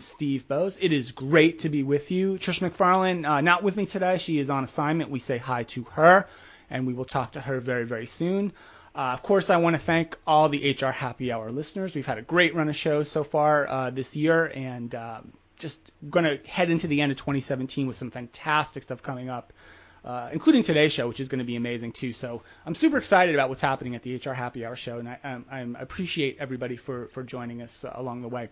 is Steve Boese. It is great to be with you. Trish McFarlane, uh, not with me today. She is on assignment. We say hi to her, and we will talk to her very, very soon. Uh, of course, I want to thank all the HR Happy Hour listeners. We've had a great run of shows so far uh, this year, and um, just going to head into the end of 2017 with some fantastic stuff coming up, uh, including today's show, which is going to be amazing too. So I'm super excited about what's happening at the HR Happy Hour show, and I, I, I appreciate everybody for for joining us along the way.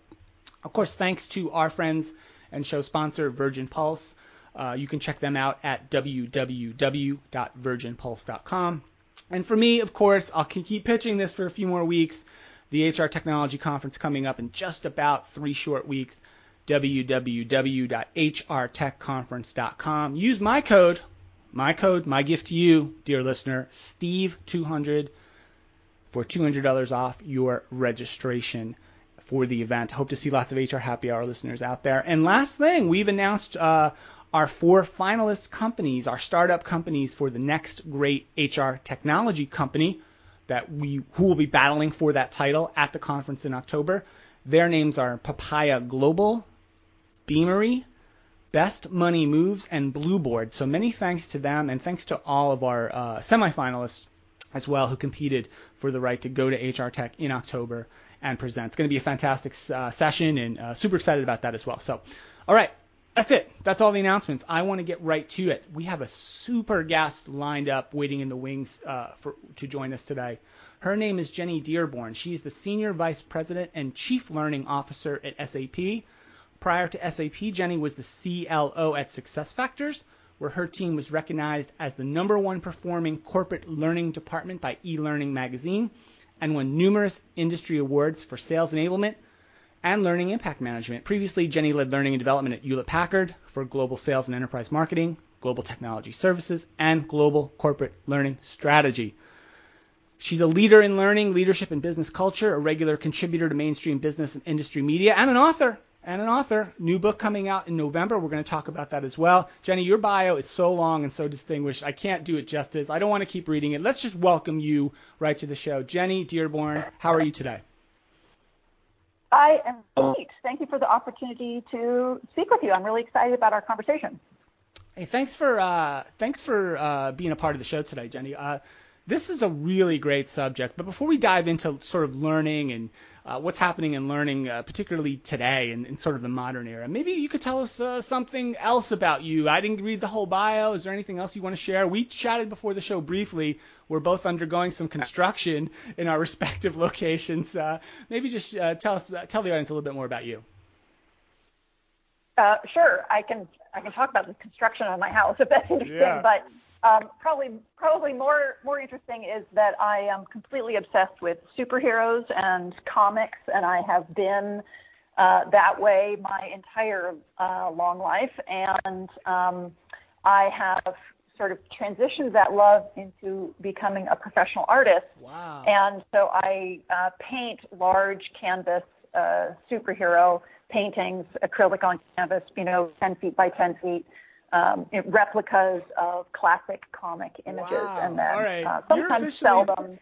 Of course, thanks to our friends and show sponsor, Virgin Pulse. Uh, you can check them out at www.virginpulse.com. And for me, of course, I'll keep pitching this for a few more weeks. The HR Technology Conference coming up in just about three short weeks. www.hrtechconference.com. Use my code, my code, my gift to you, dear listener, Steve200 for $200 off your registration for the event. Hope to see lots of HR Happy Hour listeners out there. And last thing, we've announced uh, our four finalist companies, our startup companies for the next great HR technology company that we who will be battling for that title at the conference in October. Their names are Papaya Global, Beamery, Best Money Moves, and Blueboard. So many thanks to them, and thanks to all of our uh, semifinalists as well who competed for the right to go to HR Tech in October and present. It's going to be a fantastic uh, session and uh, super excited about that as well. So, all right, that's it. That's all the announcements. I want to get right to it. We have a super guest lined up waiting in the wings uh, for, to join us today. Her name is Jenny Dearborn. She's the Senior Vice President and Chief Learning Officer at SAP. Prior to SAP, Jenny was the CLO at SuccessFactors, where her team was recognized as the number one performing corporate learning department by eLearning magazine and won numerous industry awards for sales enablement and learning impact management. Previously, Jenny led learning and development at Hewlett Packard for global sales and enterprise marketing, global technology services, and global corporate learning strategy. She's a leader in learning, leadership, and business culture, a regular contributor to mainstream business and industry media, and an author. And an author. New book coming out in November. We're going to talk about that as well. Jenny, your bio is so long and so distinguished. I can't do it justice. I don't want to keep reading it. Let's just welcome you right to the show. Jenny Dearborn, how are you today? I am great. Thank you for the opportunity to speak with you. I'm really excited about our conversation. Hey, thanks for uh, thanks for uh, being a part of the show today, Jenny. Uh, this is a really great subject, but before we dive into sort of learning and uh, what's happening in learning, uh, particularly today in, in, sort of the modern era, maybe you could tell us uh, something else about you. I didn't read the whole bio. Is there anything else you want to share? We chatted before the show briefly. We're both undergoing some construction in our respective locations. Uh, maybe just uh, tell us, tell the audience a little bit more about you. Uh, sure, I can I can talk about the construction of my house if that's interesting, yeah. but um, probably, probably more more interesting is that I am completely obsessed with superheroes and comics, and I have been uh, that way my entire uh, long life. And um, I have sort of transitioned that love into becoming a professional artist. Wow! And so I uh, paint large canvas uh, superhero paintings, acrylic on canvas, you know, 10 feet by 10 feet um, replicas of classic comic images, wow. and then All right. uh, sometimes sell them.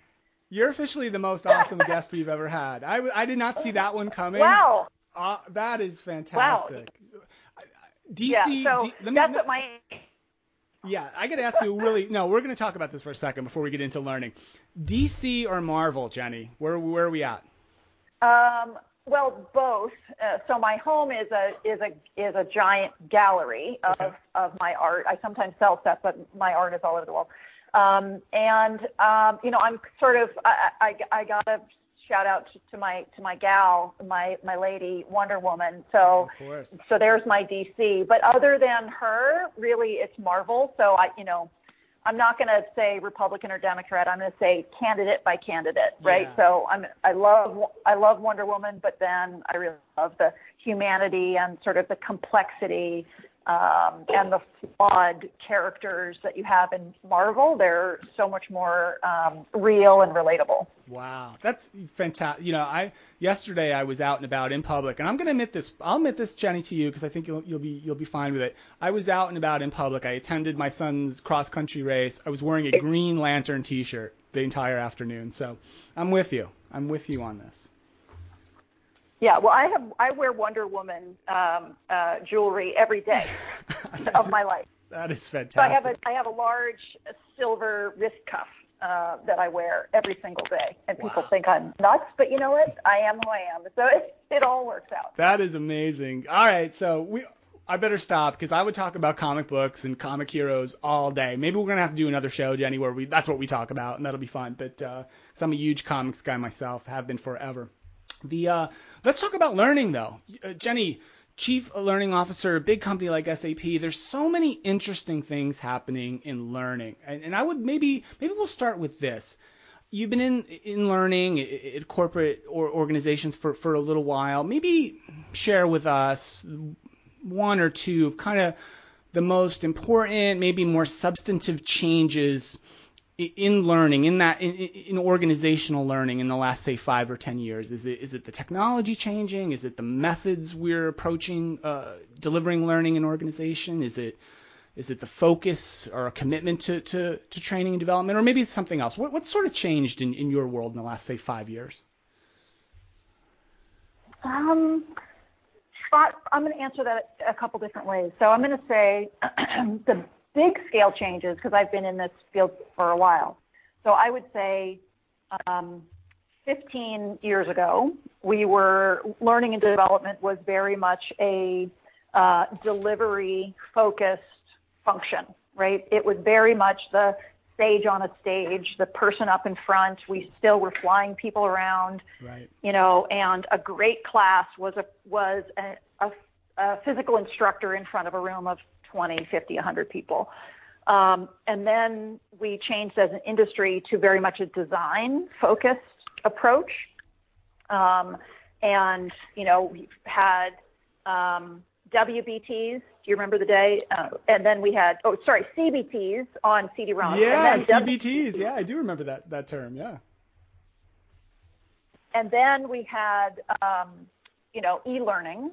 You're officially the most awesome guest we've ever had. I, I did not see that one coming. Wow. Uh, that is fantastic. Wow. DC. Yeah, so D, let me, that's what my. Yeah, I got to ask you really. No, we're going to talk about this for a second before we get into learning. DC or Marvel, Jenny? Where where are we at? Um, well, both. Uh, so my home is a is a is a giant gallery of okay. of my art. I sometimes sell stuff, but my art is all over the world. Um, and um, you know, I'm sort of I I, I got a shout out to, to my to my gal, my my lady Wonder Woman. So so there's my DC. But other than her, really, it's Marvel. So I you know I'm not going to say Republican or Democrat. I'm going to say candidate by candidate, right? Yeah. So I'm I love I love Wonder Woman, but then I really love the humanity and sort of the complexity um, and the flawed characters that you have in Marvel. They're so much more um, real and relatable. Wow, that's fantastic. You know, I yesterday I was out and about in public, and I'm going to admit this. I'll admit this, Jenny, to you because I think you'll you'll be you'll be fine with it. I was out and about in public. I attended my son's cross country race. I was wearing a Green Lantern T-shirt the entire afternoon. So I'm with you. I'm with you on this. Yeah, well, I have I wear Wonder Woman um, uh, jewelry every day of my life. That is fantastic. So I have a I have a large silver wrist cuff uh, that I wear every single day, and wow. people think I'm nuts, but you know what? I am who I am. So it it all works out. That is amazing. All right, so we. I better stop because I would talk about comic books and comic heroes all day. Maybe we're gonna have to do another show, Jenny, where we that's what we talk about, and that'll be fun. But uh, cause I'm a huge comics guy myself, have been forever. The uh, let's talk about learning though, uh, Jenny. Chief Learning Officer, a big company like SAP, there's so many interesting things happening in learning. And, and I would maybe maybe we'll start with this. You've been in in learning at corporate or organizations for, for a little while. Maybe share with us one or two of kind of the most important, maybe more substantive changes in learning, in that, in, in, organizational learning in the last, say, five or ten years? Is it is it the technology changing? Is it the methods we're approaching uh, delivering learning in organization? Is it is it the focus or a commitment to, to, to training and development, or maybe it's something else? What sort of changed in, in your world in the last, say, five years? Um, I'm going to answer that a couple different ways. So I'm going to say the big scale changes because I've been in this field for a while. So I would say um, 15 years ago, we were learning and development was very much a uh, delivery focused function, right? It was very much the stage on a stage, the person up in front. We still were flying people around, right. you know, and a great class was a was a, a, a physical instructor in front of a room of 20, 50, 100 people. Um, and then we changed as an industry to very much a design focused approach. Um, and, you know, we've had um, WBTs. Do you remember the day? Uh, and then we had, oh, sorry, CBTs on CD-ROM. Yeah, CBTs. Yeah, I do remember that, that term. Yeah. And then we had, um, you know, e-learning.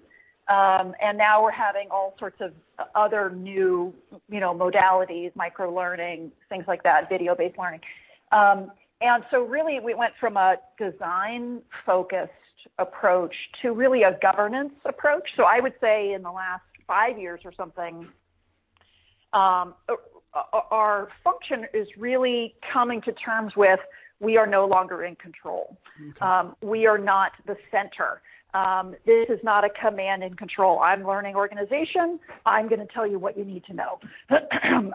Um, and now we're having all sorts of other new, you know, modalities, micro learning, things like that, video based learning. Um, and so really we went from a design focused approach to really a governance approach. So I would say in the last five years or something, um, our function is really coming to terms with we are no longer in control. Okay. Um, we are not the center. Um, this is not a command and control. I'm learning organization. I'm going to tell you what you need to know.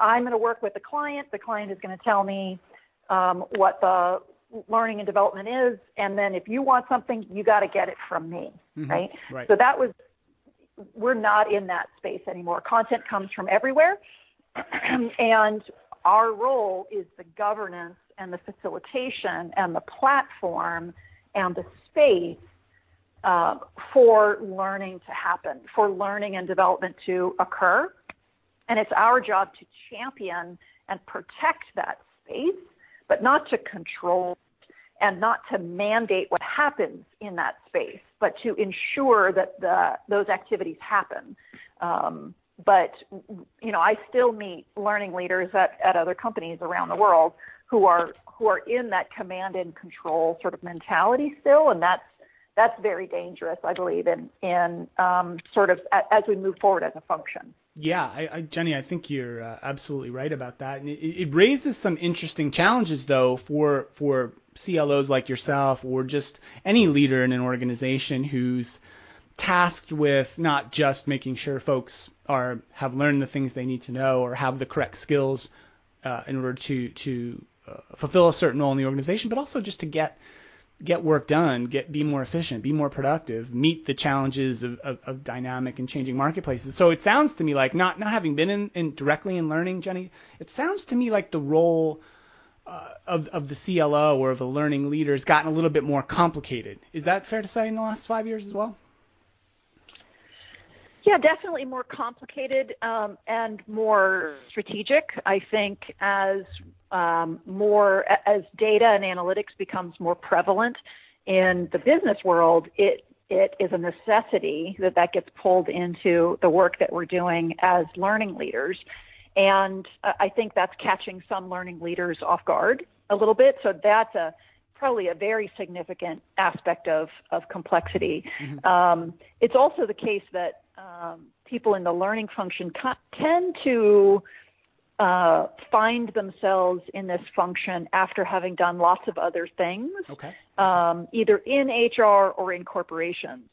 I'm going to work with the client. The client is going to tell me um, what the learning and development is, and then if you want something, you got to get it from me, mm-hmm. right? right? So that was we're not in that space anymore. Content comes from everywhere, and our role is the governance and the facilitation and the platform and the space uh, for learning to happen, for learning and development to occur. And it's our job to champion and protect that space, but not to control and not to mandate what happens in that space, but to ensure that the, those activities happen. Um, but you know, I still meet learning leaders at, at other companies around the world who are who are in that command and control sort of mentality still, and that's that's very dangerous, I believe, in in um, sort of as we move forward as a function. Yeah, I, I, Jenny, I think you're uh, absolutely right about that. And it, it, raises some interesting challenges, though, for for CLOs like yourself, or just any leader in an organization who's tasked with not just making sure folks are have learned the things they need to know or have the correct skills uh, in order to to uh, fulfill a certain role in the organization, but also just to get get work done, get be more efficient, be more productive, meet the challenges of, of, of dynamic and changing marketplaces. So it sounds to me like not not having been in, in directly in learning, Jenny, it sounds to me like the role uh, of of the CLO or of a learning leader has gotten a little bit more complicated. Is that fair to say in the last five years as well? Yeah, definitely more complicated um, and more strategic. I think as um, more as data and analytics becomes more prevalent in the business world, it it is a necessity that that gets pulled into the work that we're doing as learning leaders. And I think that's catching some learning leaders off guard a little bit. So that's a probably a very significant aspect of, of complexity. Mm-hmm. Um, it's also the case that um, people in the learning function tend to uh, find themselves in this function after having done lots of other things, okay. um, either in HR or in corporations.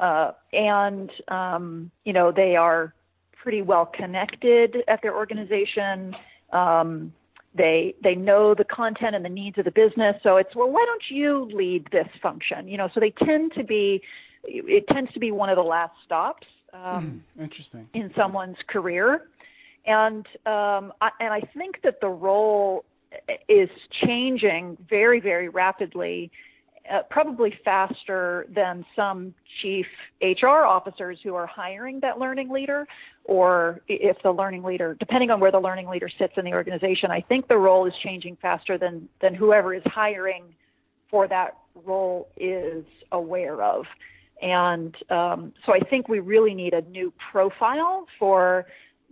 Uh, and, um, you know, they are pretty well connected at their organization. Um, they they know the content and the needs of the business. So it's well, why don't you lead this function? You know, so they tend to be. It tends to be one of the last stops. Um, mm, interesting. In someone's career, and um, I, and I think that the role is changing very very rapidly, uh, probably faster than some chief HR officers who are hiring that learning leader, or if the learning leader, depending on where the learning leader sits in the organization. I think the role is changing faster than than whoever is hiring for that role is aware of. And um, so I think we really need a new profile for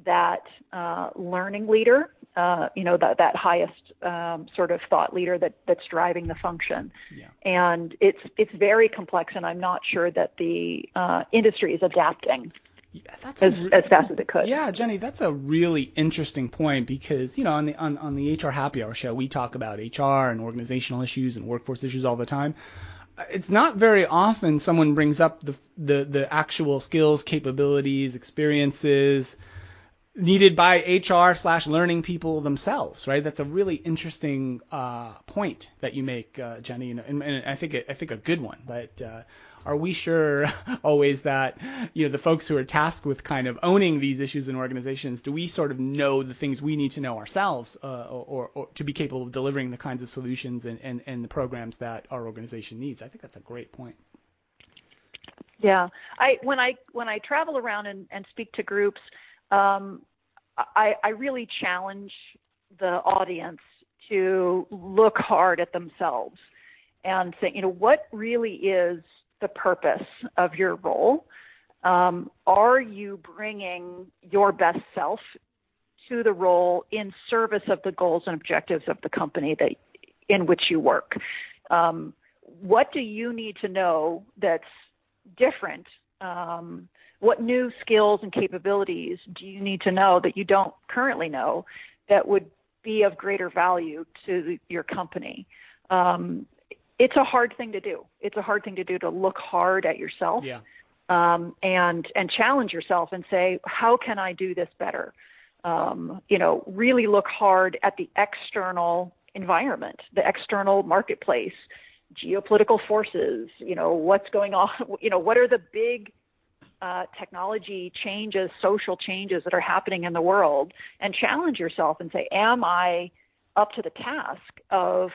that uh, learning leader, uh, you know, that, that highest um, sort of thought leader that, that's driving the function. Yeah. And it's, it's very complex, and I'm not sure that the uh, industry is adapting. Yeah, that's as, re- as fast as it could. Yeah, Jenny, that's a really interesting point because you know on the on, on the HR Happy Hour show we talk about HR and organizational issues and workforce issues all the time it's not very often someone brings up the the the actual skills, capabilities, experiences needed by HR slash learning people themselves, right? That's a really interesting uh, point that you make, uh, Jenny, and, and, I think I think a good one. But uh, are we sure always that you know the folks who are tasked with kind of owning these issues in organizations do we sort of know the things we need to know ourselves uh, or, or, to be capable of delivering the kinds of solutions and, and, and the programs that our organization needs i think that's a great point yeah i when i when i travel around and, and speak to groups um, I, I really challenge the audience to look hard at themselves and say, you know, what really is the purpose of your role? Um, are you bringing your best self to the role in service of the goals and objectives of the company that in which you work? Um, what do you need to know that's different? Um, what new skills and capabilities do you need to know that you don't currently know that would be of greater value to your company? Um, it's a hard thing to do. It's a hard thing to do to look hard at yourself yeah. um, and and challenge yourself and say, how can I do this better? Um, you know, really look hard at the external environment, the external marketplace, geopolitical forces. You know, what's going on? You know, what are the big uh, technology changes, social changes that are happening in the world, and challenge yourself and say, am I up to the task of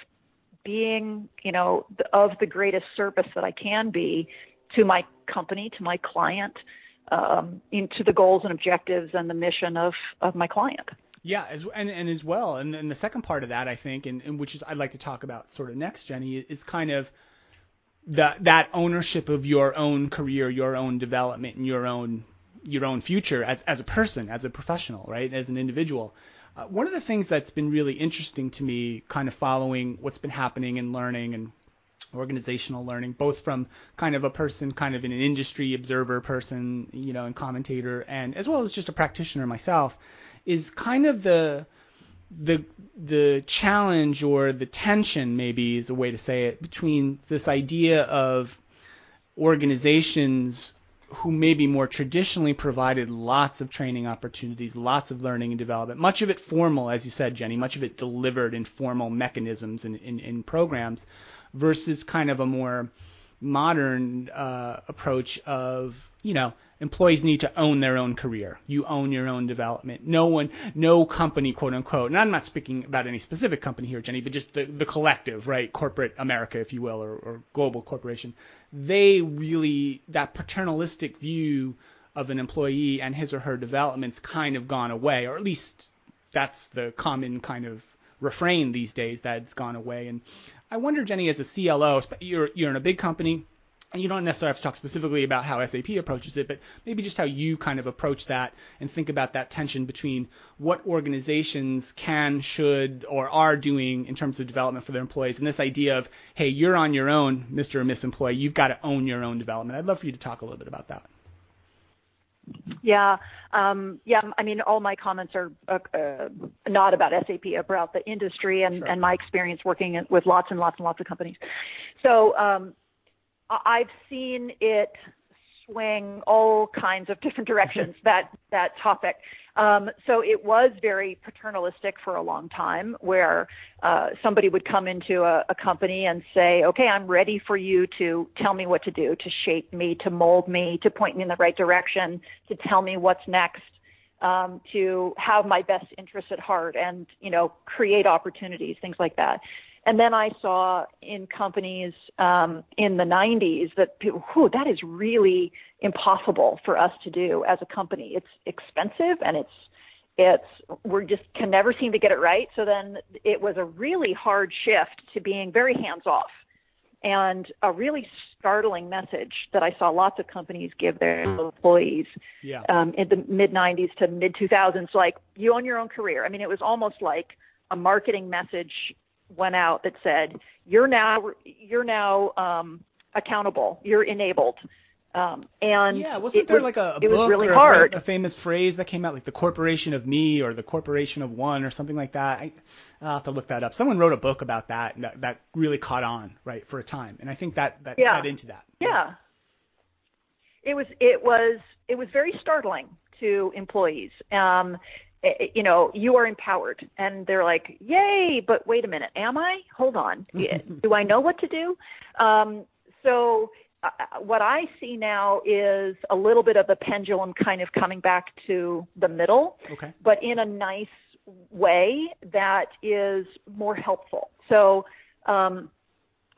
being, you know, of the greatest service that I can be to my company, to my client, um, into the goals and objectives and the mission of, of my client. Yeah, as, and, and as well, and, and the second part of that, I think, and, and which is I'd like to talk about sort of next, Jenny, is kind of that that ownership of your own career, your own development, and your own your own future as as a person, as a professional, right, as an individual. Uh, one of the things that's been really interesting to me, kind of following what's been happening in learning and organizational learning, both from kind of a person, kind of an industry observer person, you know, and commentator, and as well as just a practitioner myself, is kind of the the the challenge or the tension maybe is a way to say it between this idea of organizations who maybe more traditionally provided lots of training opportunities, lots of learning and development, much of it formal, as you said, Jenny, much of it delivered in formal mechanisms and in, in, programs, versus kind of a more modern uh, approach of you know employees need to own their own career. You own your own development. No one, no company, quote unquote. And I'm not speaking about any specific company here, Jenny, but just the, the collective, right? Corporate America, if you will, or, or global corporation. They really that paternalistic view of an employee and his or her development's kind of gone away, or at least that's the common kind of refrain these days that it's gone away. And I wonder, Jenny, as a CLO, you're you're in a big company, and you don't necessarily have to talk specifically about how SAP approaches it, but maybe just how you kind of approach that and think about that tension between what organizations can, should, or are doing in terms of development for their employees, and this idea of, hey, you're on your own, Mr. or Miss Employee, you've got to own your own development. I'd love for you to talk a little bit about that. Yeah, um, yeah. I mean, all my comments are uh, uh, not about SAP, about the industry and, sure. and my experience working with lots and lots and lots of companies. So um, I've seen it swing all kinds of different directions. that that topic. Um, so it was very paternalistic for a long time, where uh, somebody would come into a, a company and say, "Okay, I'm ready for you to tell me what to do, to shape me, to mold me, to point me in the right direction, to tell me what's next." Um, to have my best interests at heart and you know create opportunities things like that and then I saw in companies um, in the 90s that people, whew, that is really impossible for us to do as a company. It's expensive and it's it's we just can never seem to get it right. So then it was a really hard shift to being very hands off and a really startling message that I saw lots of companies give their employees yeah. um, in the mid 90s to mid 2000s, like you own your own career. I mean, it was almost like a marketing message went out that said you're now you're now um, accountable, you're enabled. Um, and yeah, wasn't there was, like a, a it book was really or hard. A, a, famous phrase that came out, like the corporation of me or the corporation of one or something like that? I, will have to look that up. Someone wrote a book about that, and that that really caught on, right, for a time. And I think that that yeah. into that. Yeah. It was it was it was very startling to employees. Um, you know, you are empowered. And they're like, yay, but wait a minute, am I? Hold on. do I know what to do? Um, so uh, what I see now is a little bit of the pendulum kind of coming back to the middle, okay. but in a nice way that is more helpful. So um,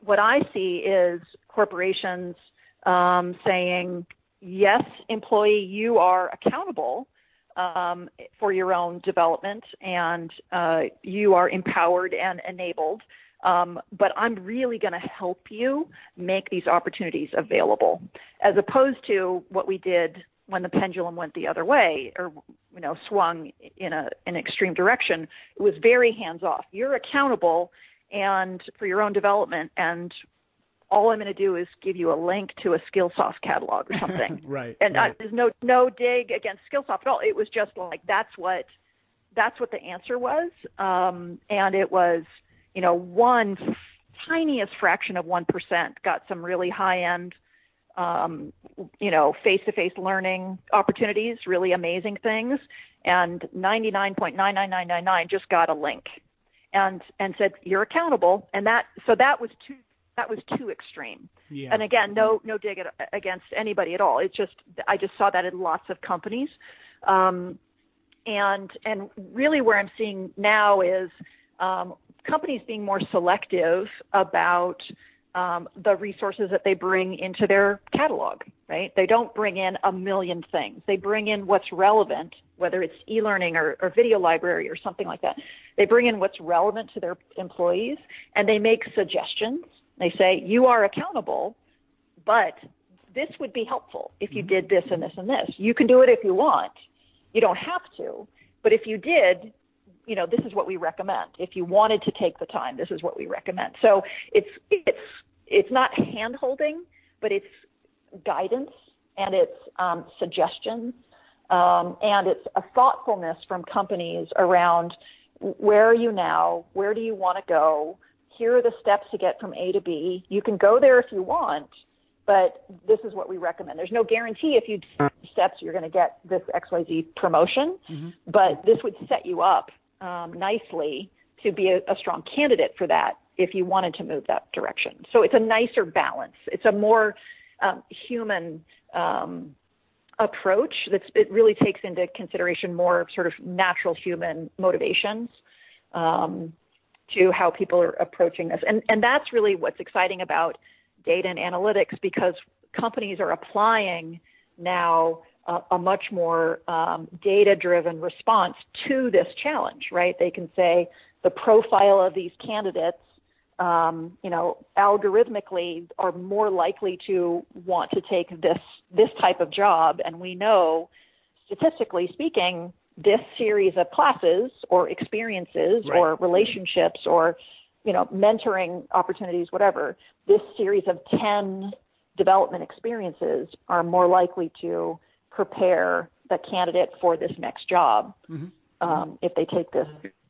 what I see is corporations um, saying, yes, employee, you are accountable um, for your own development, and uh, you are empowered and enabled. Um, but I'm really going to help you make these opportunities available, as opposed to what we did when the pendulum went the other way, or you know, swung in a an extreme direction. It was very hands off. You're accountable and for your own development, and all I'm going to do is give you a link to a Skillsoft catalog or something. right. And right. I, there's no no dig against Skillsoft at all. It was just like that's what that's what the answer was, um, and it was you know one tiniest fraction of one percent got some really high end um, you know face to face learning opportunities, really amazing things, and 99.99999 just got a link and and said you're accountable and that so that was two that was too extreme. Yeah. And again, no no dig at, against anybody at all. It's just I just saw that in lots of companies, um, and and really where I'm seeing now is um, companies being more selective about um, the resources that they bring into their catalog. Right? They don't bring in a million things. They bring in what's relevant, whether it's e-learning or, or video library or something like that. They bring in what's relevant to their employees, and they make suggestions they say, you are accountable, but this would be helpful if you mm-hmm. did this and this and this. You can do it if you want. You don't have to, but if you did, you know, this is what we recommend. If you wanted to take the time, this is what we recommend. So it's it's it's not hand holding, but it's guidance and it's um, suggestions um, and it's a thoughtfulness from companies around where are you now, where do you want to go, here are the steps to get from A to B. You can go there if you want, but this is what we recommend. There's no guarantee if you do steps you're going to get this XYZ promotion, mm-hmm. but this would set you up um, nicely to be a, a strong candidate for that if you wanted to move that direction. So it's a nicer balance. It's a more um, human um, approach that's it really takes into consideration more sort of natural human motivations um, to how people are approaching this. And and that's really what's exciting about data and analytics because companies are applying now a, a much more um, data driven response to this challenge, right? They can say the profile of these candidates um, you know, algorithmically are more likely to want to take this this type of job, and we know, statistically speaking, this series of classes or experiences right. or relationships or you know mentoring opportunities, whatever, this series of ten development experiences are more likely to prepare the candidate for this next job mm-hmm. um, if they take this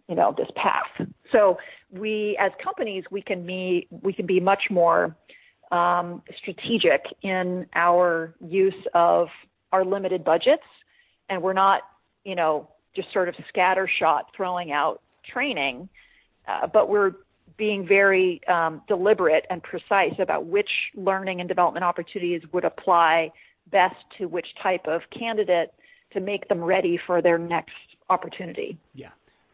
you know this path. So we, as companies, we can be we can be much more um, strategic in our use of our limited budgets, and we're not you know just sort of scattershot throwing out training, uh, but we're being very um, deliberate and precise about which learning and development opportunities would apply best to which type of candidate to make them ready for their next opportunity. Yeah.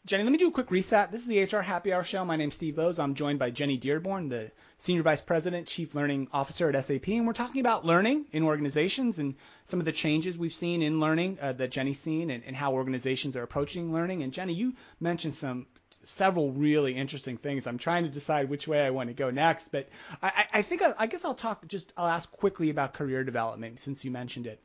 Jenny, let me do a quick reset. This is the HR Happy Hour Show. My name's Steve Boese. I'm joined by Jenny Dearborn, the Senior Vice President, Chief Learning Officer at SAP, and we're talking about learning in organizations and some of the changes we've seen in learning uh, that Jenny's seen and, and how organizations are approaching learning. And Jenny, you mentioned some several really interesting things. I'm trying to decide which way I want to go next, but I, I think I, I guess I'll talk just I'll ask quickly about career development since you mentioned it.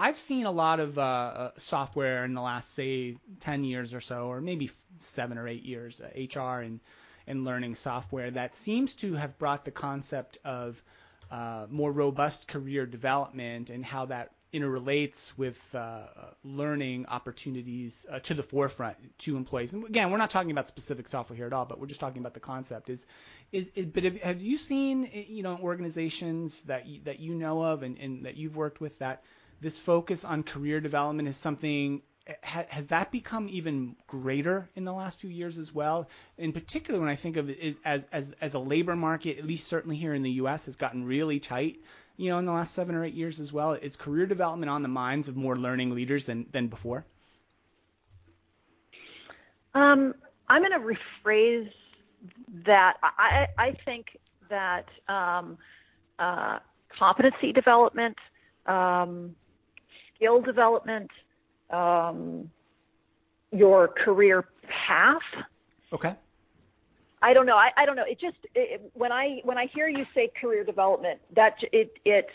I've seen a lot of uh, uh software in the last, say, 10 years or so, or maybe seven or eight years, uh, HR and, and learning software that seems to have brought the concept of uh, more robust career development and how that interrelates with uh, learning opportunities uh, to the forefront to employees. And again, we're not talking about specific software here at all, but we're just talking about the concept. Is, is, is but have, you seen you know organizations that you, that you know of and, and that you've worked with that this focus on career development is something has that become even greater in the last few years as well? In particular, when I think of it as as as a labor market, at least certainly here in the U.S., has gotten really tight. You know, in the last seven or eight years as well, is career development on the minds of more learning leaders than than before? Um, I'm going to rephrase that. I I think that um, uh, competency development. Um, skill development, um, your career path. Okay. I don't know. I, I don't know. It just it, when I when I hear you say career development, that it it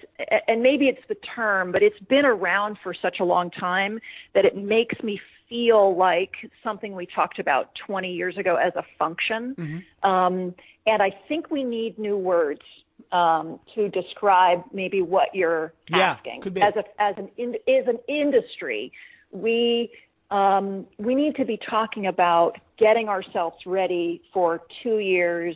and maybe it's the term, but it's been around for such a long time that it makes me feel like something we talked about 20 years ago as a function. Mm-hmm. Um, and I think we need new words um, to describe maybe what you're yeah, asking. Could be. As a as an in, is an industry, we um, we need to be talking about getting ourselves ready for two years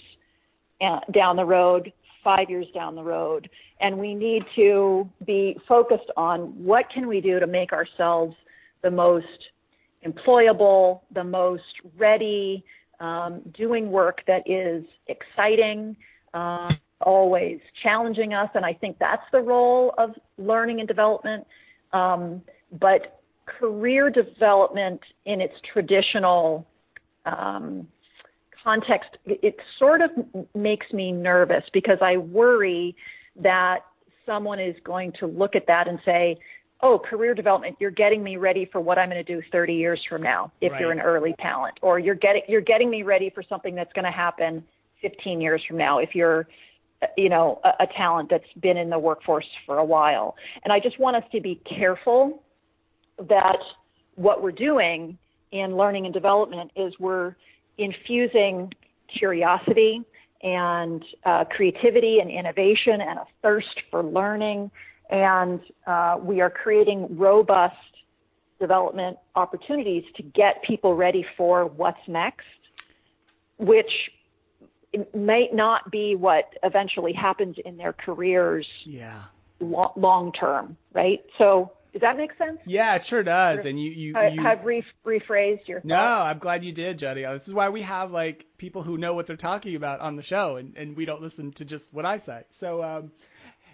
uh, down the road, five years down the road, and we need to be focused on what can we do to make ourselves the most employable, the most ready, um, doing work that is exciting. Um, always challenging us, and I think that's the role of learning and development. Um, but career development in its traditional um, context, it sort of makes me nervous because I worry that someone is going to look at that and say, oh, career development, you're getting me ready for what I'm going to do 30 years from now if right. you're an early talent, or you're getting you're getting me ready for something that's going to happen 15 years from now if you're you know, a, a talent that's been in the workforce for a while. And I just want us to be careful that what we're doing in learning and development is we're infusing curiosity and uh, creativity and innovation and a thirst for learning. And uh, we are creating robust development opportunities to get people ready for what's next, which it might not be what eventually happens in their careers yeah lo- long term right so does that make sense? Yeah, it sure does. And you, you, I, you have re- rephrased your. No, I'm glad you did, Jody. This is why we have like people who know what they're talking about on the show, and, and we don't listen to just what I say. So, um,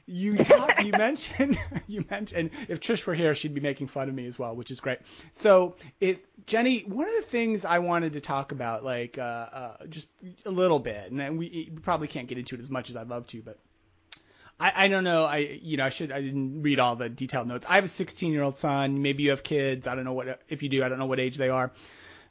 you talk, you mentioned you mentioned if Trish were here, she'd be making fun of me as well, which is great. So, it Jenny, one of the things I wanted to talk about, like uh, uh, just a little bit, and we, we probably can't get into it as much as I'd love to, but I, I don't know. I you know I should I didn't read all the detailed notes. I have a 16 year old son. Maybe you have kids. I don't know what if you do. I don't know what age they are,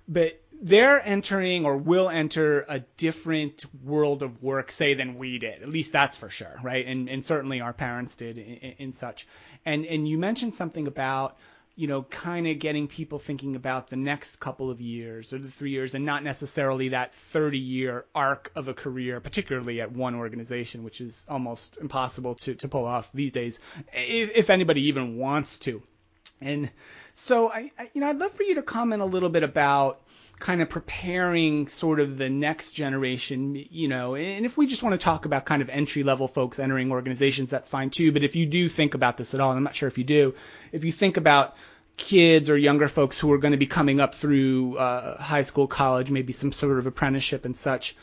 but they're entering or will enter a different world of work, say, than we did. At least that's for sure, right? And and certainly our parents did in, in such. And and you mentioned something about you know, kind of getting people thinking about the next couple of years or the three years and not necessarily that 30 year arc of a career, particularly at one organization, which is almost impossible to, to pull off these days, if, if anybody even wants to. And so I, I, you know, I'd love for you to comment a little bit about kind of preparing sort of the next generation, you know, and if we just want to talk about kind of entry level folks entering organizations, that's fine too. But if you do think about this at all, and I'm not sure if you do, if you think about kids or younger folks who are going to be coming up through uh, high school, college, maybe some sort of apprenticeship and such,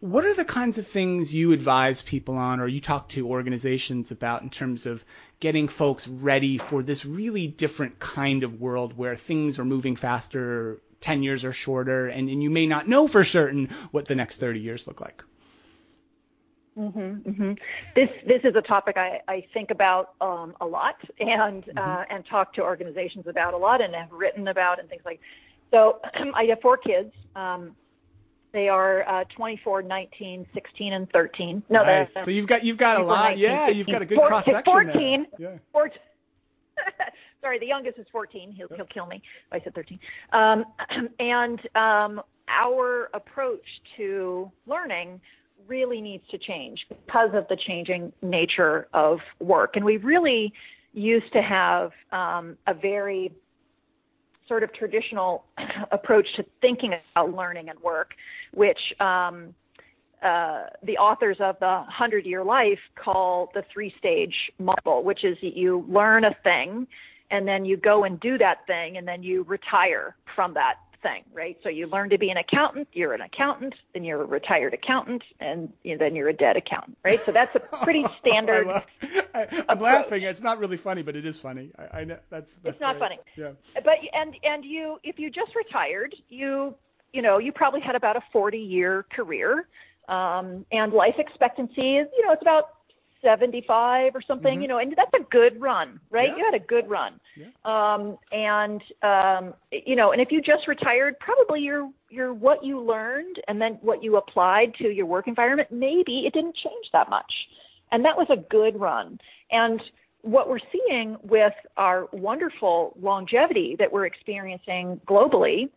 what are the kinds of things you advise people on or you talk to organizations about in terms of getting folks ready for this really different kind of world where things are moving faster, 10 years or shorter, and, and you may not know for certain what the next 30 years look like? Mm-hmm, mm-hmm. This this is a topic I, I think about um, a lot and mm-hmm. uh, and talk to organizations about a lot and have written about and things like. So I have four kids. Um, they are uh, 24, 19, 16, and 13. No, nice. so you've got you've got a lot. 19, yeah, 15. you've got a good cross section. 14. There. Yeah. 14 sorry, the youngest is 14. He'll, he'll kill me I said 13. Um, and um, our approach to learning really needs to change because of the changing nature of work. And we really used to have um, a very sort of traditional approach to thinking about learning and work, which um, uh, the authors of the Hundred Year Life call the three stage model, which is that you learn a thing and then you go and do that thing and then you retire from that thing, right? So you learn to be an accountant, you're an accountant, then you're a retired accountant, and you know, then you're a dead accountant, right? So that's a pretty standard. I am laughing. It's not really funny, but it is funny. I, I know that's, that's. It's not great. funny. Yeah. But and and you, if you just retired, you you know you probably had about a 40 year career, um, and life expectancy is you know it's about 75 or something, mm-hmm. you know, and that's a good run, right? Yeah. You had a good run. Yeah. Um, and, um, you know, and if you just retired, probably your, your, what you learned and then what you applied to your work environment, maybe it didn't change that much. And that was a good run. And what we're seeing with our wonderful longevity that we're experiencing globally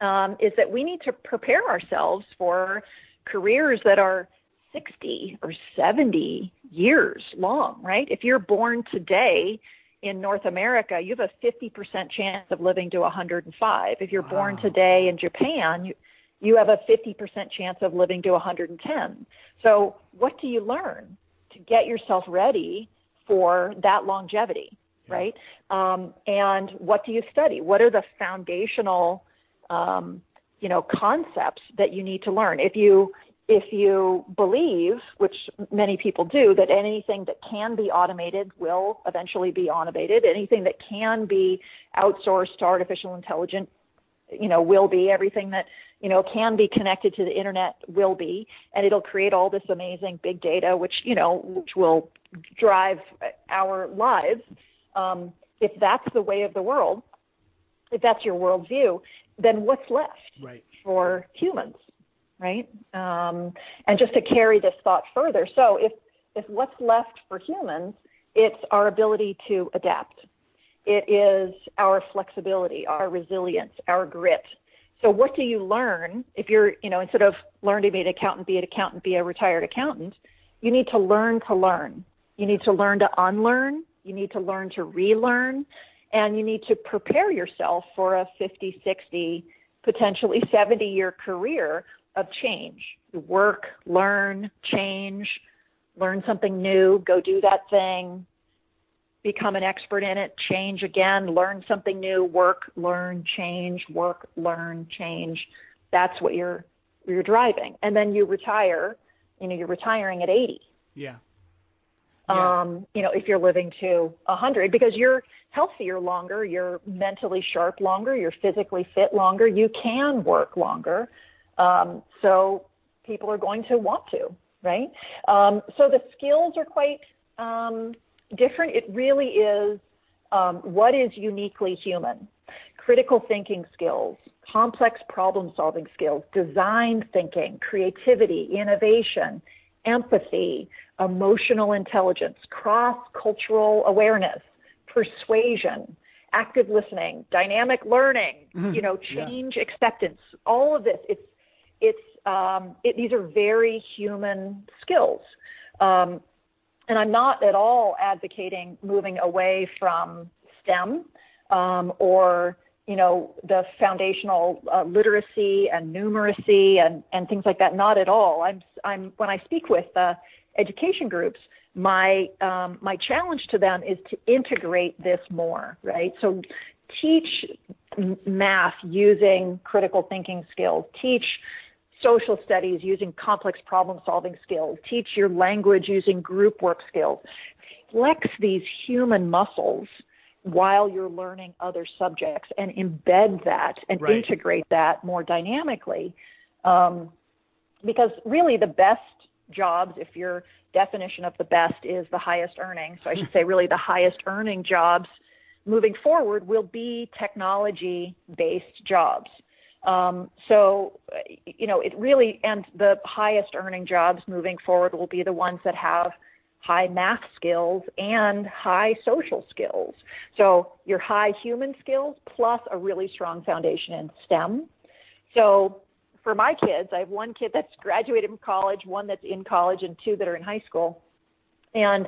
um, is that we need to prepare ourselves for careers that are 60 or 70 years long, right? If you're born today in North America, you have a 50% chance of living to 105. If you're wow. born today in Japan, you, you have a 50% chance of living to 110. So, what do you learn to get yourself ready for that longevity, yeah. right? Um, and what do you study? What are the foundational, um, you know, concepts that you need to learn? If you if you believe, which many people do, that anything that can be automated will eventually be automated, anything that can be outsourced to artificial intelligence, you know, will be everything that you know can be connected to the internet will be, and it'll create all this amazing big data, which you know, which will drive our lives. Um, if that's the way of the world, if that's your worldview, then what's left right. for humans? Right? Um, and just to carry this thought further, so if if what's left for humans, it's our ability to adapt. It is our flexibility, our resilience, our grit. So what do you learn if you're, you know, instead of learn to be an accountant, be an accountant, be a retired accountant, you need to learn to learn. You need to learn to unlearn. You need to learn to relearn. And you need to prepare yourself for a 50, 60, potentially 70 year career of change. Work, learn, change, learn something new, go do that thing, become an expert in it, change again, learn something new, work, learn, change, work, learn, change. That's what you're you're driving. And then you retire, you know, you're retiring at 80. Yeah. yeah. Um, you know, if you're living to 100 because you're healthier longer, you're mentally sharp longer, you're physically fit longer, you can work longer. Um, so people are going to want to, right? Um, so the skills are quite um, different. It really is um, what is uniquely human. Critical thinking skills, complex problem solving skills, design thinking, creativity, innovation, empathy, emotional intelligence, cross cultural awareness, persuasion, active listening, dynamic learning, mm-hmm. you know, change yeah. acceptance, all of this. It's it's um, it, these are very human skills. Um, and I'm not at all advocating moving away from STEM um, or you know the foundational uh, literacy and numeracy and, and things like that. Not at all. I'm I'm when I speak with uh, education groups, my um, my challenge to them is to integrate this more. Right. So teach math using critical thinking skills. Teach social studies using complex problem solving skills, teach your language using group work skills. Flex these human muscles while you're learning other subjects and embed that and right. integrate that more dynamically. Um, because really, the best jobs, if your definition of the best is the highest earning, so I should say, really, the highest earning jobs moving forward will be technology based jobs. Um, so, you know, it really, and the highest earning jobs moving forward will be the ones that have high math skills and high social skills. So, your high human skills plus a really strong foundation in STEM. So, for my kids, I have one kid that's graduated from college, one that's in college, and two that are in high school. And,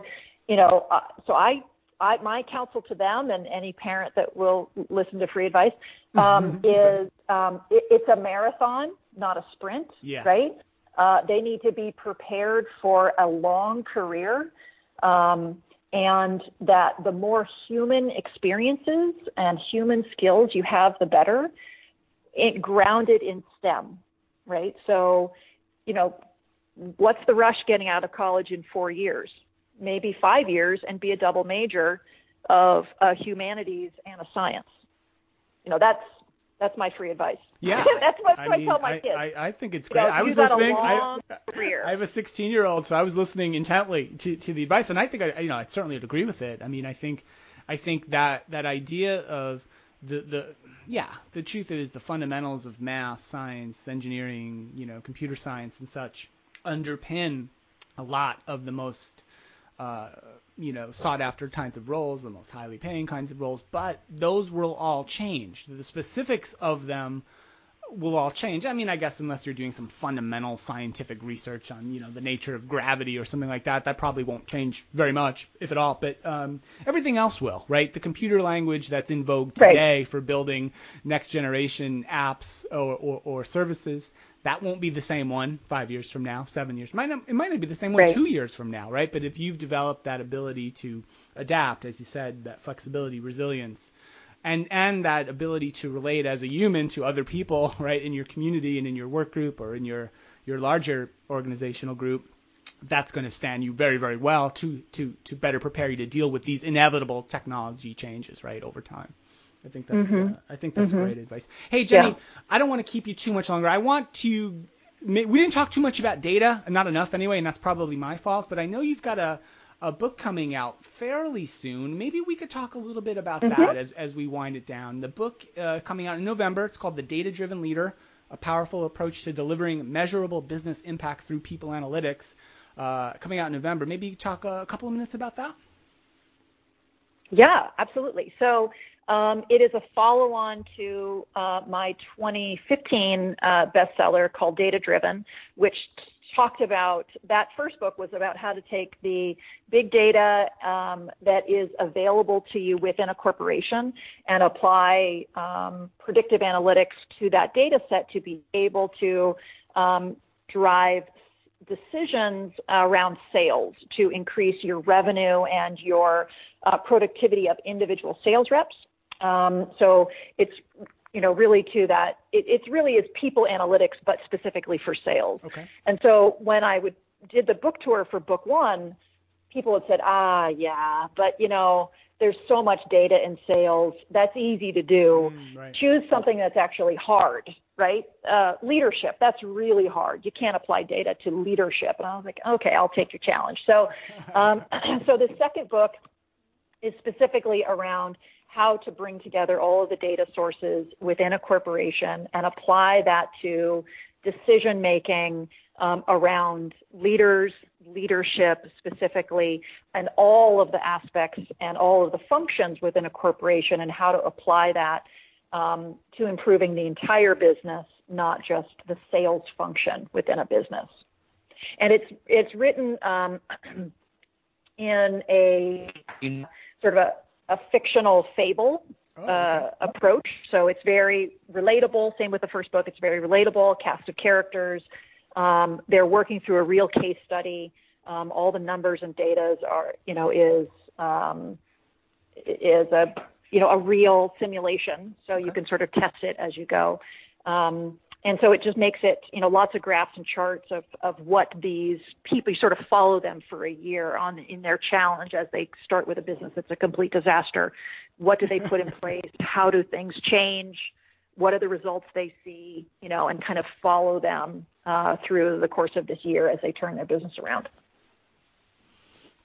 you know, uh, so I I, my counsel to them and any parent that will listen to free advice um, is um, it, it's a marathon, not a sprint, yeah. right? Uh, they need to be prepared for a long career, um, and that the more human experiences and human skills you have, the better. It, grounded in STEM, right? So, you know, what's the rush getting out of college in four years? Maybe five years and be a double major of uh, humanities and a science. You know, that's that's my free advice. Yeah, that's what I, I mean, tell my kids. I, I think it's great. You know, I was listening. I, I, have a 16 year old, so I was listening intently to, to the advice, and I think I, you know, I certainly would agree with it. I mean, I think, I think that that idea of the the yeah, the truth is the fundamentals of math, science, engineering, you know, computer science, and such underpin a lot of the most uh, you know, sought after kinds of roles, the most highly paying kinds of roles, but those will all change. The specifics of them will all change. I mean, I guess unless you're doing some fundamental scientific research on, you know, the nature of gravity or something like that, that probably won't change very much, if at all. But um, everything else will, right? The computer language that's in vogue today right. for building next generation apps or, or, or services that won't be the same one five years from now, seven years. It might not, it might not be the same one right. two years from now, right? But if you've developed that ability to adapt, as you said, that flexibility, resilience, and and that ability to relate as a human to other people, right, in your community and in your work group or in your your larger organizational group, that's going to stand you very very well to to to better prepare you to deal with these inevitable technology changes, right, over time. I think that's mm-hmm. uh, I think that's mm-hmm. great advice. Hey Jenny, yeah. I don't want to keep you too much longer. I want to we didn't talk too much about data, not enough anyway, and that's probably my fault. But I know you've got a a book coming out fairly soon. Maybe we could talk a little bit about mm-hmm. that as as we wind it down. The book uh, coming out in November. It's called The Data Driven Leader: A Powerful Approach to Delivering Measurable Business Impact Through People Analytics. Uh, coming out in November. Maybe you talk a, a couple of minutes about that. Yeah, absolutely. So um, it is a follow on to uh, my 2015 uh, bestseller called Data Driven, which talked about that first book was about how to take the big data um, that is available to you within a corporation and apply um, predictive analytics to that data set to be able to um, drive decisions around sales to increase your revenue and your uh, productivity of individual sales reps. Um, so it's you know really to that it, it's really is people analytics but specifically for sales. Okay. And so when I would did the book tour for book one, people had said, ah, yeah, but you know, there's so much data in sales. That's easy to do. Mm, right. Choose something that's actually hard, right? Uh, leadership, that's really hard. You can't apply data to leadership. And I was like, okay, I'll take your challenge. So, um, so the second book is specifically around how to bring together all of the data sources within a corporation and apply that to decision making um, around leaders, leadership specifically, and all of the aspects and all of the functions within a corporation and how to apply that um, to improving the entire business, not just the sales function within a business. And it's it's written um, in a sort of a, a fictional fable Oh, uh, approach. So it's very relatable. Same with the first book. It's very relatable. Cast of characters. Um, they're working through a real case study. Um, all the numbers and data are, you know, is um, is a you know a real simulation. So you can sort of test it as you go. Um, and so it just makes it, you know, lots of graphs and charts of, of what these people, you sort of follow them for a year on in their challenge as they start with a business that's a complete disaster. What do they put in place? How do things change? What are the results they see? You know, and kind of follow them uh, through the course of this year as they turn their business around.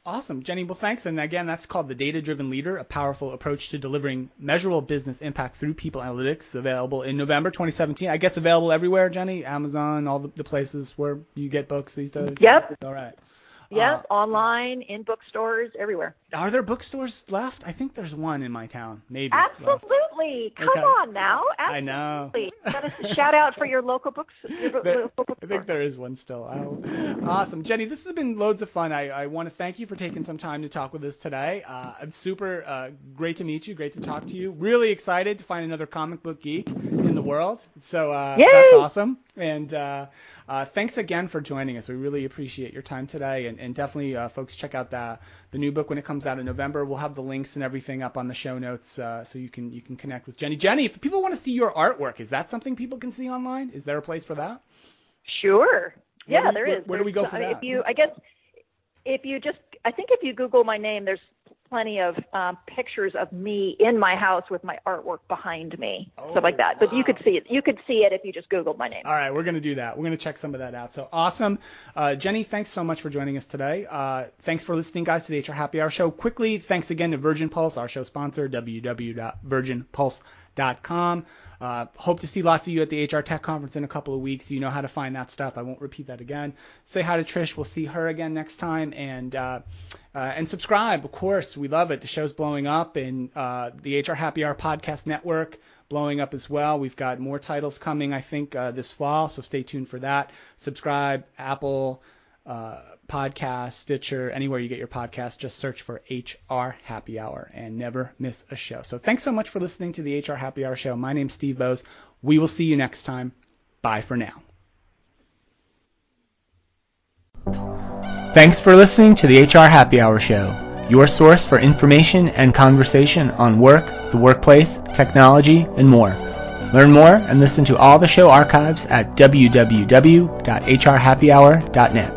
Awesome, Jenny. Well, thanks. And again, that's called the Data Driven Leader: A Powerful Approach to Delivering Measurable Business Impact Through People Analytics. Available in November 2017. I guess available everywhere, Jenny. Amazon, all the, the places where you get books these days. Yep. All right. Yep, online, in bookstores, everywhere. Are there bookstores left? I think there's one in my town. Maybe. left. Absolutely. Come Okay. on now. I know. Absolutely. A shout out for your local books. Your There- local I think there is one still. I'll, awesome, Jenny. This has been loads of fun. I, I want to thank you for taking some time to talk with us today. Uh, I'm super uh, great to meet you. Great to talk to you. Really excited to find another comic book geek in the world. So uh, that's awesome. And uh, thanks again for joining us. We really appreciate your time today. And, and definitely, uh, folks, check out the the new book when it comes out in November. We'll have the links and everything up on the show notes, uh, so you can you can connect with Jenny. Jenny, if people want to see your artwork, is that something people can see online? Is there a place for that? Sure. Yeah, we- there where- is. where do we go for I mean, that? If you, I guess, if you just, I think if you Google my name, there's plenty of um, pictures of me in my house with my artwork behind me, stuff like that. But you could see it. You could see it if you just Googled my name. All right, we're going to do that. We're going to check some of that out. So awesome. Uh, Jenny, thanks so much for joining us today. Uh, thanks for listening, guys, to the HR Happy Hour show. Quickly, thanks again to Virgin Pulse, our show sponsor, www.virginpulse.com. Uh, hope to see lots of you at the HR Tech Conference in a couple of weeks. You know how to find that stuff. I won't repeat that again. Say hi to Trish. We'll see her again next time. And uh, uh, and subscribe, of course. We love it. The show's blowing up, and uh, the HR Happy Hour podcast network blowing up as well. We've got more titles coming, I think, uh, this fall. So stay tuned for that. Subscribe, Apple. Uh, podcast, Stitcher, anywhere you get your podcast, just search for HR Happy Hour and never miss a show. So thanks so much for listening to the HR Happy Hour show. My name's Steve Boese. We will see you next time. Bye for now. Thanks for listening to the HR Happy Hour show, your source for information and conversation on work, the workplace, technology, and more. Learn more and listen to all the show archives at www.hrhappyhour.net.